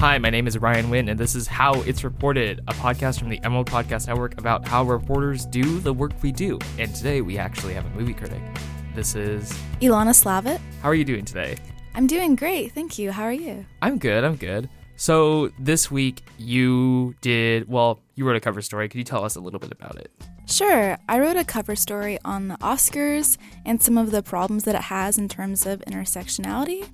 Hi, my name is Ryan Wynn, and this is How It's Reported, a podcast from the Emerald Podcast Network about how reporters do the work we do. And today we actually have a movie critic. This is. Ilana Slavitt. How are you doing today? I'm doing great, thank you. How are you? I'm good, I'm good. So this week you did, well, you wrote a cover story. Could you tell us a little bit about it? Sure. I wrote a cover story on the Oscars and some of the problems that it has in terms of intersectionality.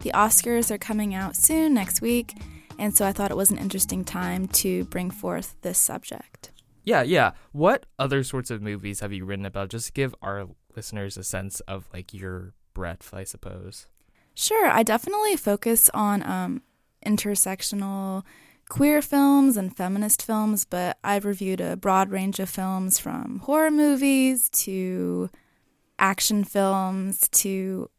The Oscars are coming out soon, next week, and so I thought it was an interesting time to bring forth this subject. Yeah, yeah. What other sorts of movies have you written about? Just to give our listeners a sense of like your breadth, I suppose. Sure. I definitely focus on um, intersectional queer films and feminist films, but I've reviewed a broad range of films from horror movies to action films to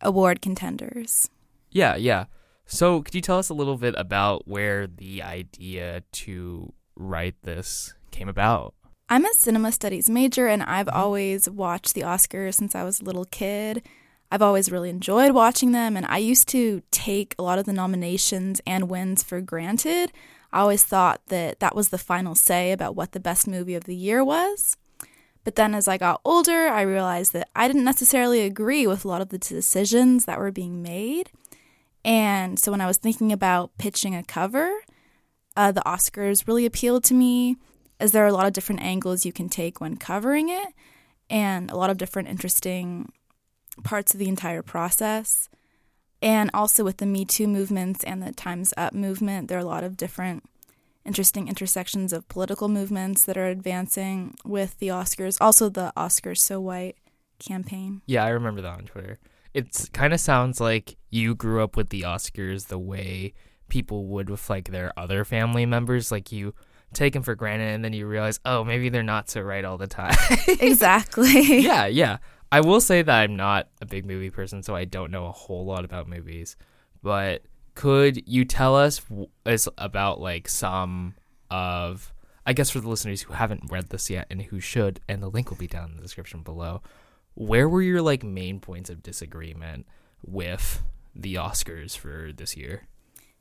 award contenders. Yeah, yeah. So, could you tell us a little bit about where the idea to write this came about? I'm a cinema studies major and I've mm-hmm. always watched the Oscars since I was a little kid. I've always really enjoyed watching them, and I used to take a lot of the nominations and wins for granted. I always thought that that was the final say about what the best movie of the year was. But then as I got older, I realized that I didn't necessarily agree with a lot of the decisions that were being made. And so when I was thinking about pitching a cover, uh, the Oscars really appealed to me, as there are a lot of different angles you can take when covering it, and a lot of different interesting parts of the entire process. And also with the Me Too movements and the Time's Up movement, there are a lot of different interesting intersections of political movements that are advancing with the Oscars. Also, the Oscars So White campaign. Yeah, I remember that on Twitter. It kind of sounds like you grew up with the Oscars the way people would with like their other family members. Like you take them for granted and then you realize, oh, maybe they're not so right all the time. exactly. yeah, yeah. I will say that I'm not a big movie person, so I don't know a whole lot about movies. But could you tell us is about like some of I guess for the listeners who haven't read this yet and who should, and the link will be down in the description below. Where were your like main points of disagreement with the Oscars for this year?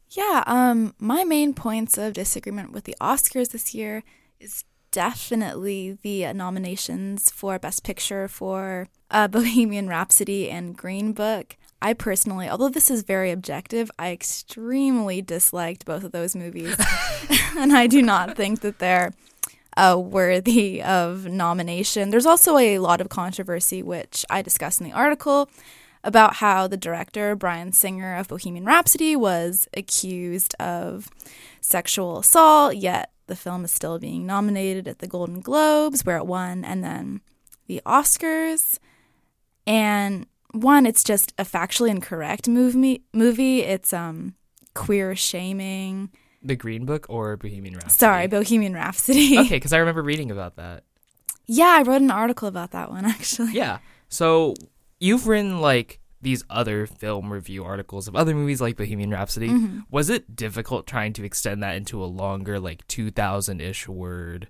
Yeah, um, my main points of disagreement with the Oscars this year is definitely the nominations for Best Picture for uh, Bohemian Rhapsody and Green Book. I personally, although this is very objective, I extremely disliked both of those movies. and I do not think that they're uh, worthy of nomination. There's also a lot of controversy, which I discuss in the article, about how the director, Bryan Singer of Bohemian Rhapsody, was accused of sexual assault, yet the film is still being nominated at the Golden Globes, where it won, and then the Oscars. And one, it's just a factually incorrect movie. Movie. It's um queer shaming. The Green Book or Bohemian Rhapsody? Sorry, Bohemian Rhapsody. okay, because I remember reading about that. Yeah, I wrote an article about that one actually. Yeah. So you've written like these other film review articles of other movies like Bohemian Rhapsody. Mm-hmm. Was it difficult trying to extend that into a longer, like 2000 ish word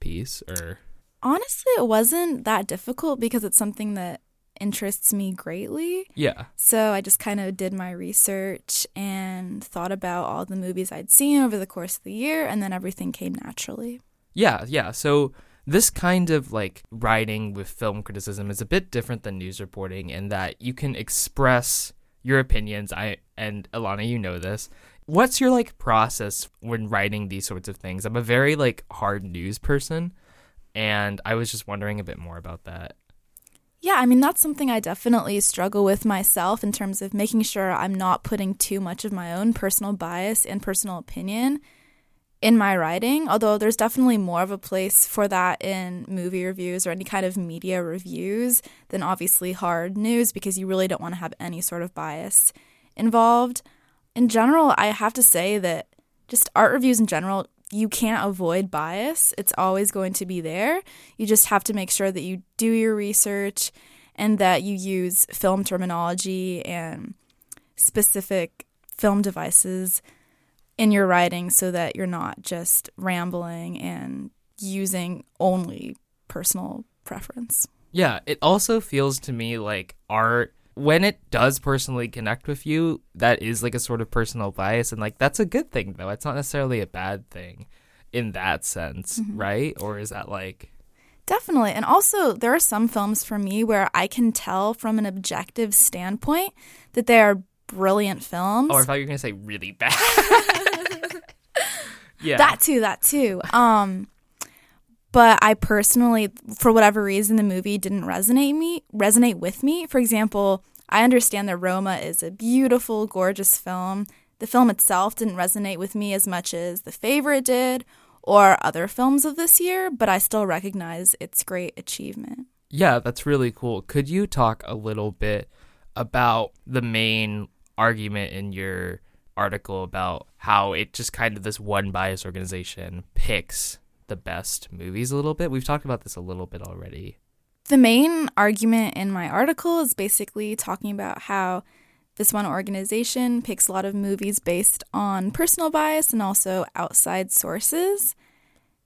piece? Or honestly, it wasn't that difficult because it's something that interests me greatly. Yeah. So I just kind of did my research and thought about all the movies I'd seen over the course of the year, and then everything came naturally. Yeah, yeah. So this kind of like writing with film criticism is a bit different than news reporting in that you can express your opinions. I and Ilana, you know this. What's your like process when writing these sorts of things? I'm a very like hard news person, and I was just wondering a bit more about that. Yeah, I mean, that's something I definitely struggle with myself in terms of making sure I'm not putting too much of my own personal bias and personal opinion in my writing, although there's definitely more of a place for that in movie reviews or any kind of media reviews than obviously hard news because you really don't want to have any sort of bias involved. In general, I have to say that just art reviews in general, you can't avoid bias. It's always going to be there. You just have to make sure that you do your research and that you use film terminology and specific film devices in your writing so that you're not just rambling and using only personal preference. Yeah, it also feels to me like art when it does personally connect with you, that is like a sort of personal bias, and like that's a good thing though. It's not necessarily a bad thing in that sense, Mm-hmm. right? Or is that like Definitely. And also, there are some films for me where I can tell from an objective standpoint that they are brilliant films. Oh, I thought you were gonna say really bad. yeah. That too, that too. Um, but I personally, for whatever reason, the movie didn't resonate me resonate with me. For example, I understand that Roma is a beautiful, gorgeous film. The film itself didn't resonate with me as much as The Favorite did, or other films of this year. But I still recognize its great achievement. Yeah, that's really cool. Could you talk a little bit about the main argument in your article about how it just kind of this one bias organization picks the best movies a little bit? We've talked about this a little bit already. The main argument in my article is basically talking about how this one organization picks a lot of movies based on personal bias and also outside sources.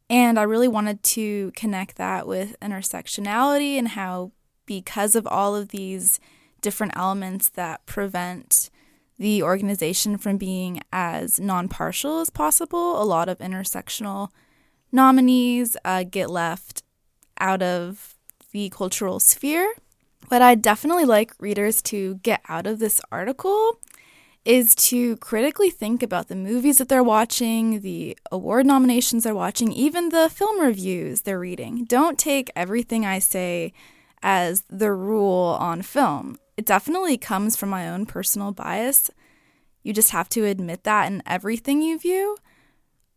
And I really wanted to connect that with intersectionality and how, because of all of these different elements that prevent the organization from being as non partial as possible, a lot of intersectional nominees uh, get left out of the cultural sphere. What I'd definitely like readers to get out of this article is to critically think about the movies that they're watching, the award nominations they're watching, even the film reviews they're reading. Don't take everything I say as the rule on film. It definitely comes from my own personal bias. You just have to admit that in everything you view.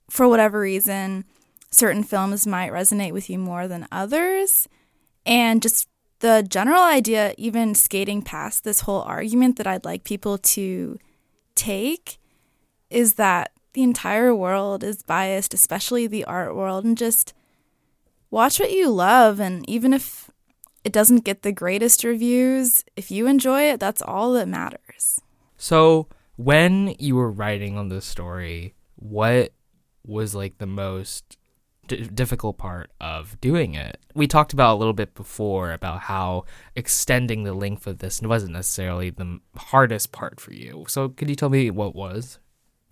For whatever reason, certain films might resonate with you more than others. And just the general idea, even skating past this whole argument that I'd like people to take, is that the entire world is biased, especially the art world, and just watch what you love. And even if it doesn't get the greatest reviews, if you enjoy it, that's all that matters. So, when you were writing on this story, what was like the most d- difficult part of doing it? We talked about a little bit before about how extending the length of this wasn't necessarily the hardest part for you. So, could you tell me what was?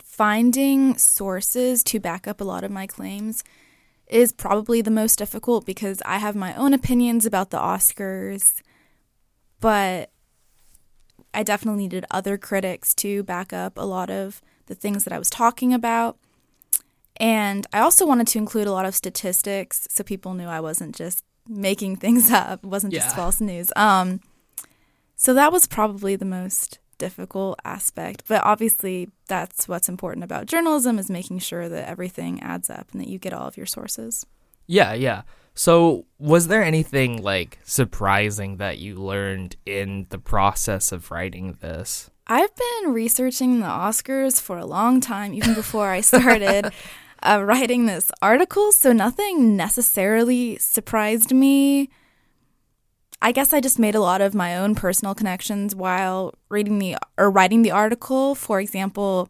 Finding sources to back up a lot of my claims is probably the most difficult because I have my own opinions about the Oscars, but I definitely needed other critics to back up a lot of the things that I was talking about. And I also wanted to include a lot of statistics so people knew I wasn't just making things up, it wasn't Yeah. just false news. Um, so that was probably the most difficult aspect. But obviously, that's what's important about journalism is making sure that everything adds up and that you get all of your sources. Yeah, yeah. So, was there anything like surprising that you learned in the process of writing this? I've been researching the Oscars for a long time, even before I started uh, writing this article, so nothing necessarily surprised me. I guess I just made a lot of my own personal connections while reading the or writing the article. For example,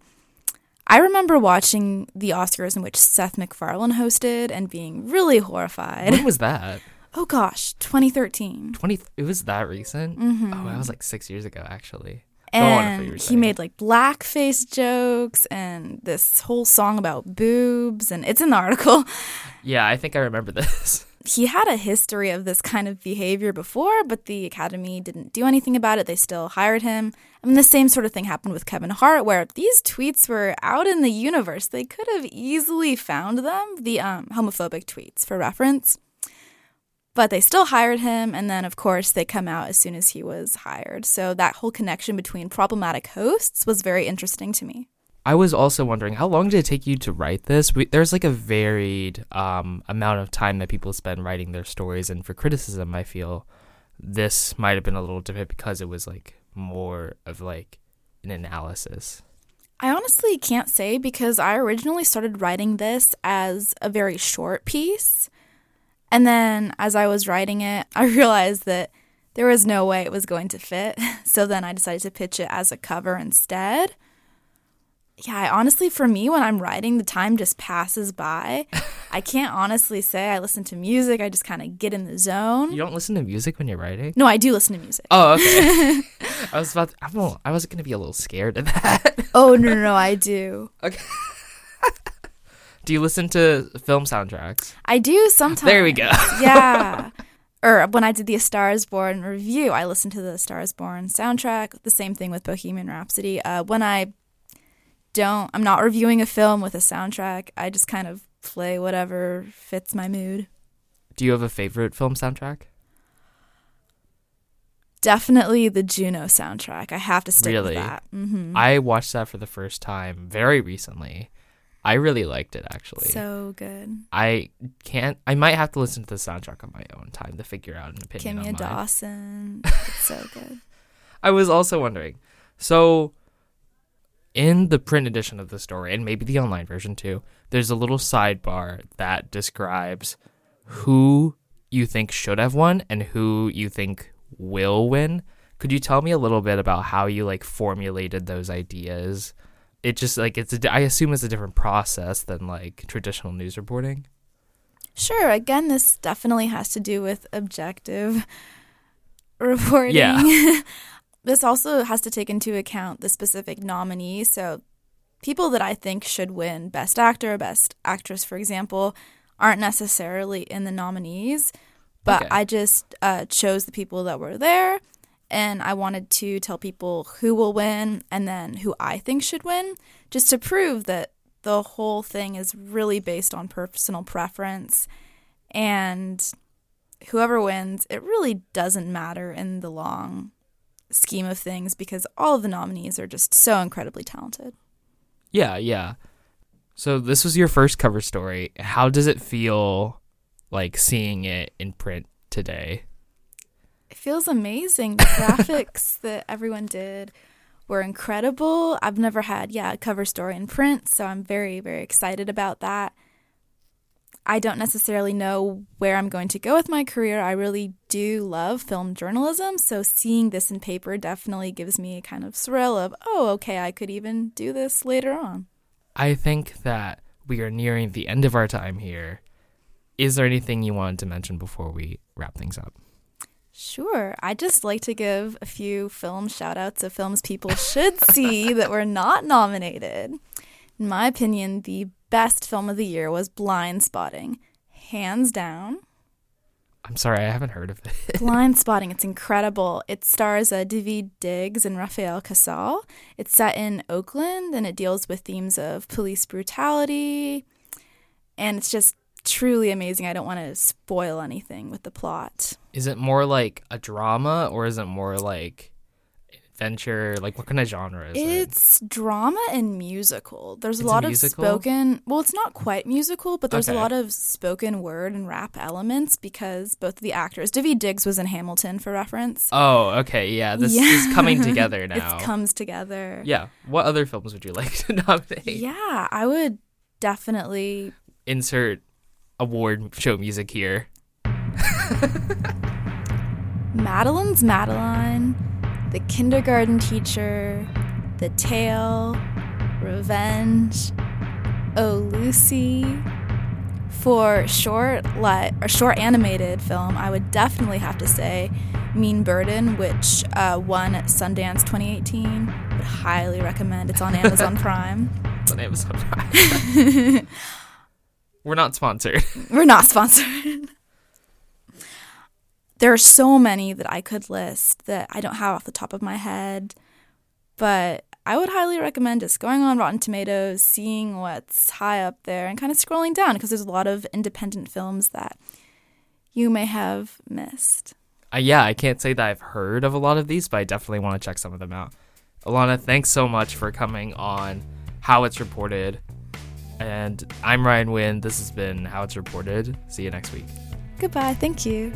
I remember watching the Oscars in which Seth MacFarlane hosted and being really horrified. When was that? Oh gosh, 2013. 20 it was that recent? Mm-hmm. Oh, that was like 6 years ago actually. Go on, I thought and he made like blackface jokes and this whole song about boobs and it's in the article. Yeah, I think I remember this. he had a history of this kind of behavior before but the academy didn't do anything about it. They still hired him. I mean the same sort of thing happened with Kevin Hart where these tweets were out in the universe. They could have easily found them the um, homophobic tweets for reference but they still hired him and then of course they come out as soon as he was hired so that whole connection between problematic hosts was very interesting to me I was also wondering how long did it take you to write this? We, there's like a varied um, amount of time that people spend writing their stories, and for criticism, I feel this might have been a little different because it was like more of like an analysis. I honestly can't say because I originally started writing this as a very short piece. And then as I was writing it, I realized that there was no way it was going to fit. So then I decided to pitch it as a cover instead. Yeah, I, honestly, for me, when I'm writing, the time just passes by. I can't honestly say I listen to music. I just kind of get in the zone. You don't listen to music when you're writing? No, I do listen to music. Oh, okay. I was about. To, I'm a, I was gonna be a little scared of that. Oh no, no, no, I do. okay. Do you listen to film soundtracks? I do sometimes. There we go. yeah. Or when I did the A Star Is Born review, I listened to the Star Is Born soundtrack. The same thing with Bohemian Rhapsody. Uh, when I don't, I'm not reviewing a film with a soundtrack. I just kind of play whatever fits my mood. Do you have a favorite film soundtrack? Definitely the Juno soundtrack. I have to stick Really? with that. hmm I watched that for the first time very recently. I really liked it actually. So good. I can't. I might have to listen to the soundtrack on my own time to figure out an opinion Kimya on. Dawson. It's so good. I was also wondering. So, in the print edition of the story, and maybe the online version too, there's a little sidebar that describes who you think should have won and who you think will win. Could you tell me a little bit about how you like formulated those ideas? It just like it's a, I assume it's a different process than like traditional news reporting. Sure. Again, this definitely has to do with objective reporting. Yeah. this also has to take into account the specific nominee. So, people that I think should win Best Actor, Best Actress, for example, aren't necessarily in the nominees. But Okay. I just uh, chose the people that were there, and I wanted to tell people who will win and then who I think should win, just to prove that the whole thing is really based on personal preference. And whoever wins, it really doesn't matter in the long scheme of things because all of the nominees are just so incredibly talented. Yeah, yeah. So this was your first cover story. How does it feel like seeing it in print today? It feels amazing. The graphics that everyone did were incredible. I've never had, yeah, a cover story in print, so I'm very, very excited about that. I don't necessarily know where I'm going to go with my career. I really do love film journalism, so seeing this in paper definitely gives me a kind of thrill of, oh, okay, I could even do this later on. I think that we are nearing the end of our time here. Is there anything you wanted to mention before we wrap things up? Sure. I'd just like to give a few film shout outs of films people should see that were not nominated. In my opinion, the best film of the year was Blindspotting. Hands down. I'm sorry, I haven't heard of it. Blindspotting, it's incredible. It stars uh, Daveed Diggs and Rafael Casal. It's set in Oakland and it deals with themes of police brutality. And it's just truly amazing. I don't want to spoil anything with the plot. Is it more like a drama or is it more like adventure? Like what kind of genre is it? It's drama and musical. There's a It's a lot of spoken. Well, it's not quite musical, but there's Okay. a lot of spoken word and rap elements because both of the actors, Daveed Diggs was in Hamilton for reference. Oh, okay, yeah. This Yeah. is coming together now. It comes together. yeah. What other films would you like to nominate? Yeah, I would definitely. Insert award show music here. Madeline's Madeline, The Kindergarten Teacher, The Tale, Revenge, Oh Lucy. For short, li- or short animated film, I would definitely have to say Mean Burden, which uh, won at Sundance 2018. Would highly recommend. It's on Amazon Prime. It's on Amazon Prime. We're not sponsored. We're not sponsored. There are so many that I could list that I don't have off the top of my head, but I would highly recommend just going on Rotten Tomatoes, seeing what's high up there, and kind of scrolling down because there's a lot of independent films that you may have missed. Uh, yeah, I can't say that I've heard of a lot of these, but I definitely want to check some of them out. Alana, thanks so much for coming on How It's Reported. And I'm Ryan Wynn. This has been How It's Reported. See you next week. Goodbye. Thank you.